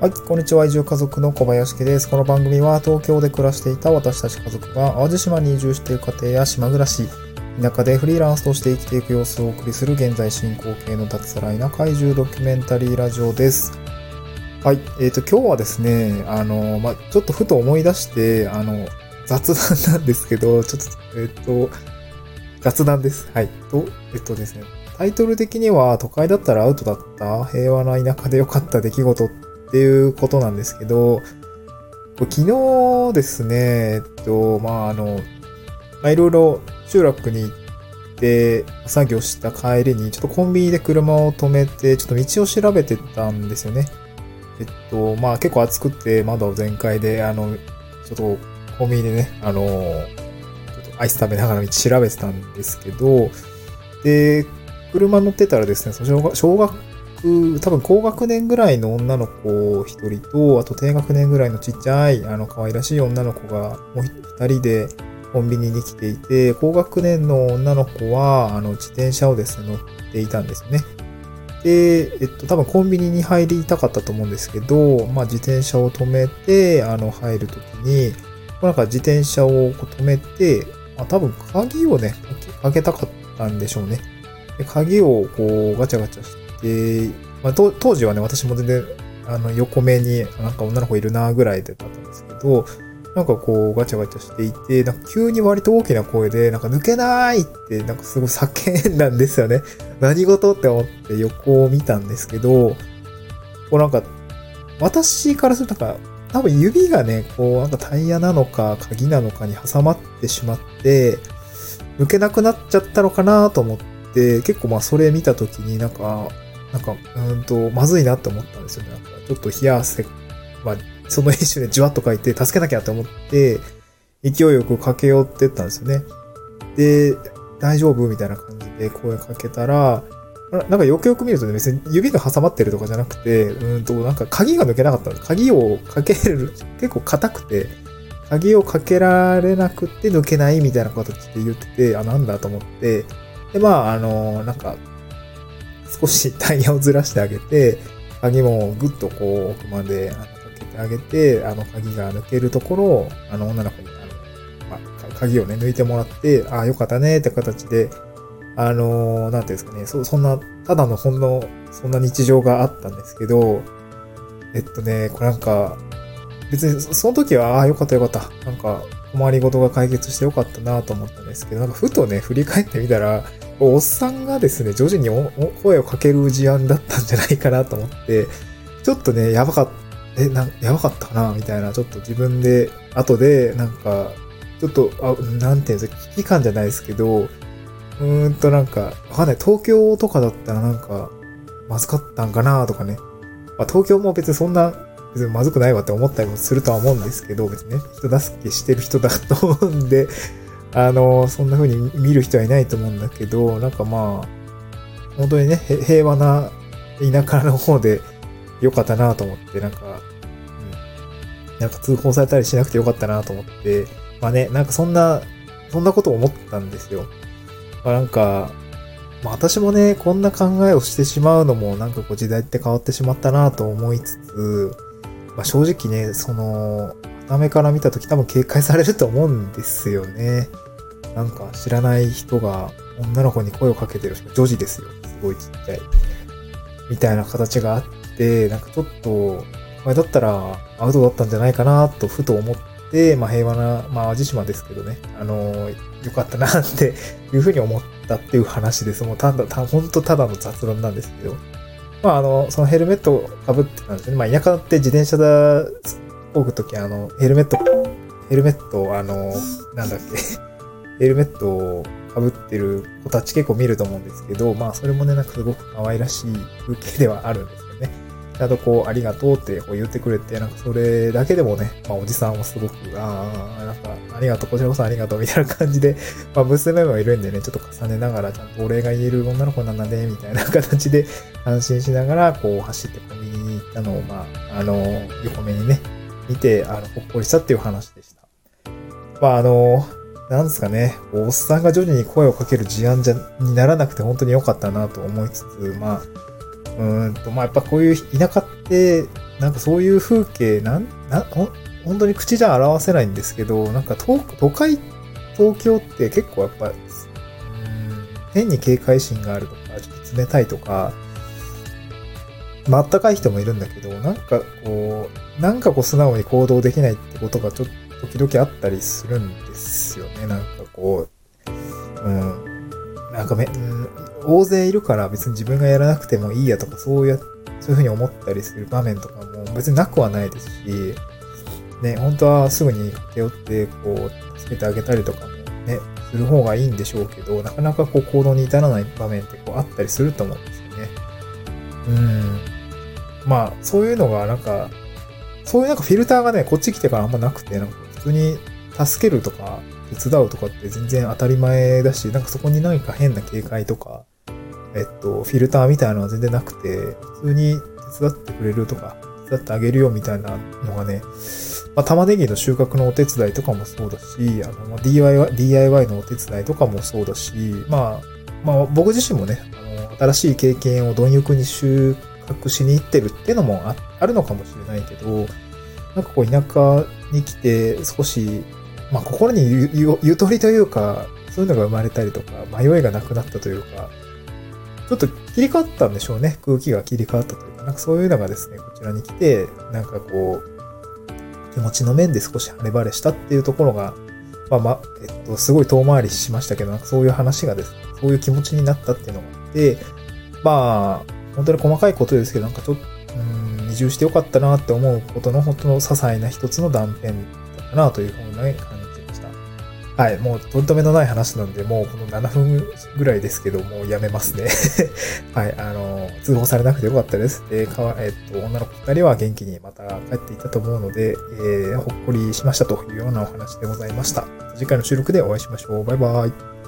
はい、こんにちは。移住家族の小林家です。この番組は東京で暮らしていた私たち家族が淡路島に移住している家庭や島暮らし、田舎でフリーランスとして生きていく様子をお送りする現在進行形の脱サラ田舎移住ドキュメンタリーラジオです。はい、えっ、と、今日はですね、あの、まあ、ちょっとふと思い出して、あの、雑談なんですけど、ちょっと、えっ、と、雑談です。はい。と、えっとですね、タイトル的には都会だったらアウトだった平和な田舎で良かった出来事ってっていうことなんですけど、昨日ですね、えっと、まあ、あの、まあ、いろいろ集落に行って作業した帰りに、ちょっとコンビニで車を止めて、ちょっと道を調べてたんですよね。えっと、まあ結構暑くて窓全開で、あの、ちょっとコンビニでね、あの、ちょっとアイス食べながら道調べてたんですけど、で、車乗ってたらですね、その小学、多分高学年ぐらいの女の子一人と、あと低学年ぐらいのちっちゃい、あの、可愛らしい女の子がもう二人でコンビニに来ていて、高学年の女の子は、あの、自転車をですね、乗っていたんですね。で、えっと、多分コンビニに入りたかったと思うんですけど、まあ自転車を止めて、あの、入るときに、なんか自転車を止めて、まあ多分鍵をね、開けたかったんでしょうね。で鍵をこうガチャガチャしてて、まあ、当時はね、私も全然、あの、横目になんか女の子いるなぐらいだったんですけど、なんかこうガチャガチャしていて、なんか急に割と大きな声で、なんか抜けないって、なんかすごい叫んだんですよね。何事って思って横を見たんですけど、こうなんか、私からするとなんか、多分指がね、こうなんかタイヤなのか鍵なのかに挟まってしまって、抜けなくなっちゃったのかなと思って、結構まあそれ見た時になんか、なんか、うんと、まずいなって思ったんですよね。なんかちょっと冷や汗、まあ、その一瞬でじわっとかいて、助けなきゃって思って、勢いよく駆け寄ってったんですよね。で、大丈夫みたいな感じで声かけたら、なんかよくよく見るとね、別に指が挟まってるとかじゃなくて、うんと、なんか鍵が抜けなかった。鍵をかける、結構硬くて、鍵をかけられなくて抜けないみたいな形で言ってて、あ、なんだと思って、で、まあ、あの、なんか、少しタイヤをずらしてあげて、鍵もぐっとこう奥まであのかけてあげて、あの鍵が抜けるところを、あの女の子に、あの、まあ、鍵をね、抜いてもらって、ああ、よかったねって形で、あの、なんていうんですかね、そ、そんな、ただのほんの、そんな日常があったんですけど、えっとね、これなんか、別にその時は、ああ、よかったよかった。なんか、困りごとが解決してよかったなと思ったんですけど、なんかふとね、振り返ってみたら、おっさんがですね、徐々に声をかける事案だったんじゃないかなと思って、ちょっとね、やばかった、え、なやばかったかなみたいな、ちょっと自分で、後で、なんか、ちょっと、あ、なんていうんですか、危機感じゃないですけど、うーんとなんか、わかんない。東京とかだったらなんか、まずかったんかなとかね。まあ、東京も別にそんな、別にまずくないわって思ったりもするとは思うんですけど、別にね、人助けしてる人だと思うんで、あの、そんな風に見る人はいないと思うんだけど、なんかまあ、本当にね、平和な田舎の方で良かったなと思って、なんか、うん、なんか通報されたりしなくてよかったなと思って、まあね、なんかそんな、そんなこと思ったんですよ。まあなんか、まあ私もね、こんな考えをしてしまうのも、なんかこう時代って変わってしまったなと思いつつ、まあ正直ね、その、ためから見たとき多分警戒されると思うんですよね。なんか知らない人が女の子に声をかけてる女児ですよ。すごいちっちゃい。みたいな形があって、なんかちょっと、これだったらアウトだったんじゃないかなとふと思って、まあ平和な、まあ淡路島ですけどね、あの、よかったなっていうふうに思ったっていう話です。もうただ、た、ほんとただの雑談なんですけど。まああの、そのヘルメットをかぶってたんですね。まあ田舎って自転車だ、こぐときあの、ヘルメット、ヘルメット、あの、なんだっけ、ヘルメットをかぶってる子たち結構見ると思うんですけど、まあそれもね、なんかすごく可愛らしい風景ではあるんです。ちゃんとこう、ありがとうってこう言ってくれて、なんかそれだけでもね、まあおじさんもすごく、ああ、なんか、ありがとう、こちらこそありがとうみたいな感じで、まあ娘もいるんでね、ちょっと重ねながらちゃんとお礼が言える女の子なんだね、みたいな形で安心しながら、こう走ってコンビニに行ったのを、まあ、あの、横目にね、見て、あの、ほっこりしたっていう話でした。まあ、あの、なんですかね、おっさんが徐々に声をかける事案じゃ、にならなくて本当に良かったなと思いつつ、まあ、うんと、まあやっぱこういう田舎って、なんかそういう風景、なん、な、ほ本当に口じゃ表せないんですけど、なんか都都会、東京って結構やっぱ、うん、変に警戒心があるとか、ちょっと冷たいとか、ま、あったかい人もいるんだけど、なんかこう、なんかこう素直に行動できないってことがちょっと時々あったりするんですよね。なんかこう、うん。なんかめ、うん、大勢いるから別に自分がやらなくてもいいやとか、そうや、そういうふうに思ったりする場面とかも別になくはないですし、ね、本当はすぐに駆け寄って、こう、助けてあげたりとかもね、する方がいいんでしょうけど、なかなかこう行動に至らない場面ってこうあったりすると思うんですよね。うん。まあ、そういうのがなんか、そういうなんかフィルターがね、こっち来てからあんまなくて、なんか普通に助けるとか、手伝うとかって全然当たり前だし、なんかそこに何か変な警戒とか、えっと、フィルターみたいなのは全然なくて、普通に手伝ってくれるとか、手伝ってあげるよみたいなのがね、まあ、玉ねぎの収穫のお手伝いとかもそうだし、あの、DIY、DIY のお手伝いとかもそうだし、まあ、まあ、僕自身もね、あの、新しい経験を貪欲に収穫しに行ってるっていうのもあるのかもしれないけど、なんかこう、田舎に来て少し、まあ、心にゆゆゆとりというか、そういうのが生まれたりとか、迷いがなくなったというか、ちょっと切り替わったんでしょうね。空気が切り替わったというか、なんかそういうのがですね、こちらに来て、なんかこう、気持ちの面で少し晴れ晴れしたっていうところが、まあまあ、えっと、すごい遠回りしましたけど、なんかそういう話がですね、そういう気持ちになったっていうのがあって、まあ、本当に細かいことですけど、なんかちょっと、うん、移住してよかったなって思うことの本当の些細な一つの断片だったなというふうな感はい、もうとんとめのない話なんで、もうこの7分ぐらいですけど、もうやめますね。はい、あの、通報されなくてよかったです。で、かわ、えっと、女の子2人は元気にまた帰っていたと思うので、えー、ほっこりしましたというようなお話でございました。次回の収録でお会いしましょう。バイバイ。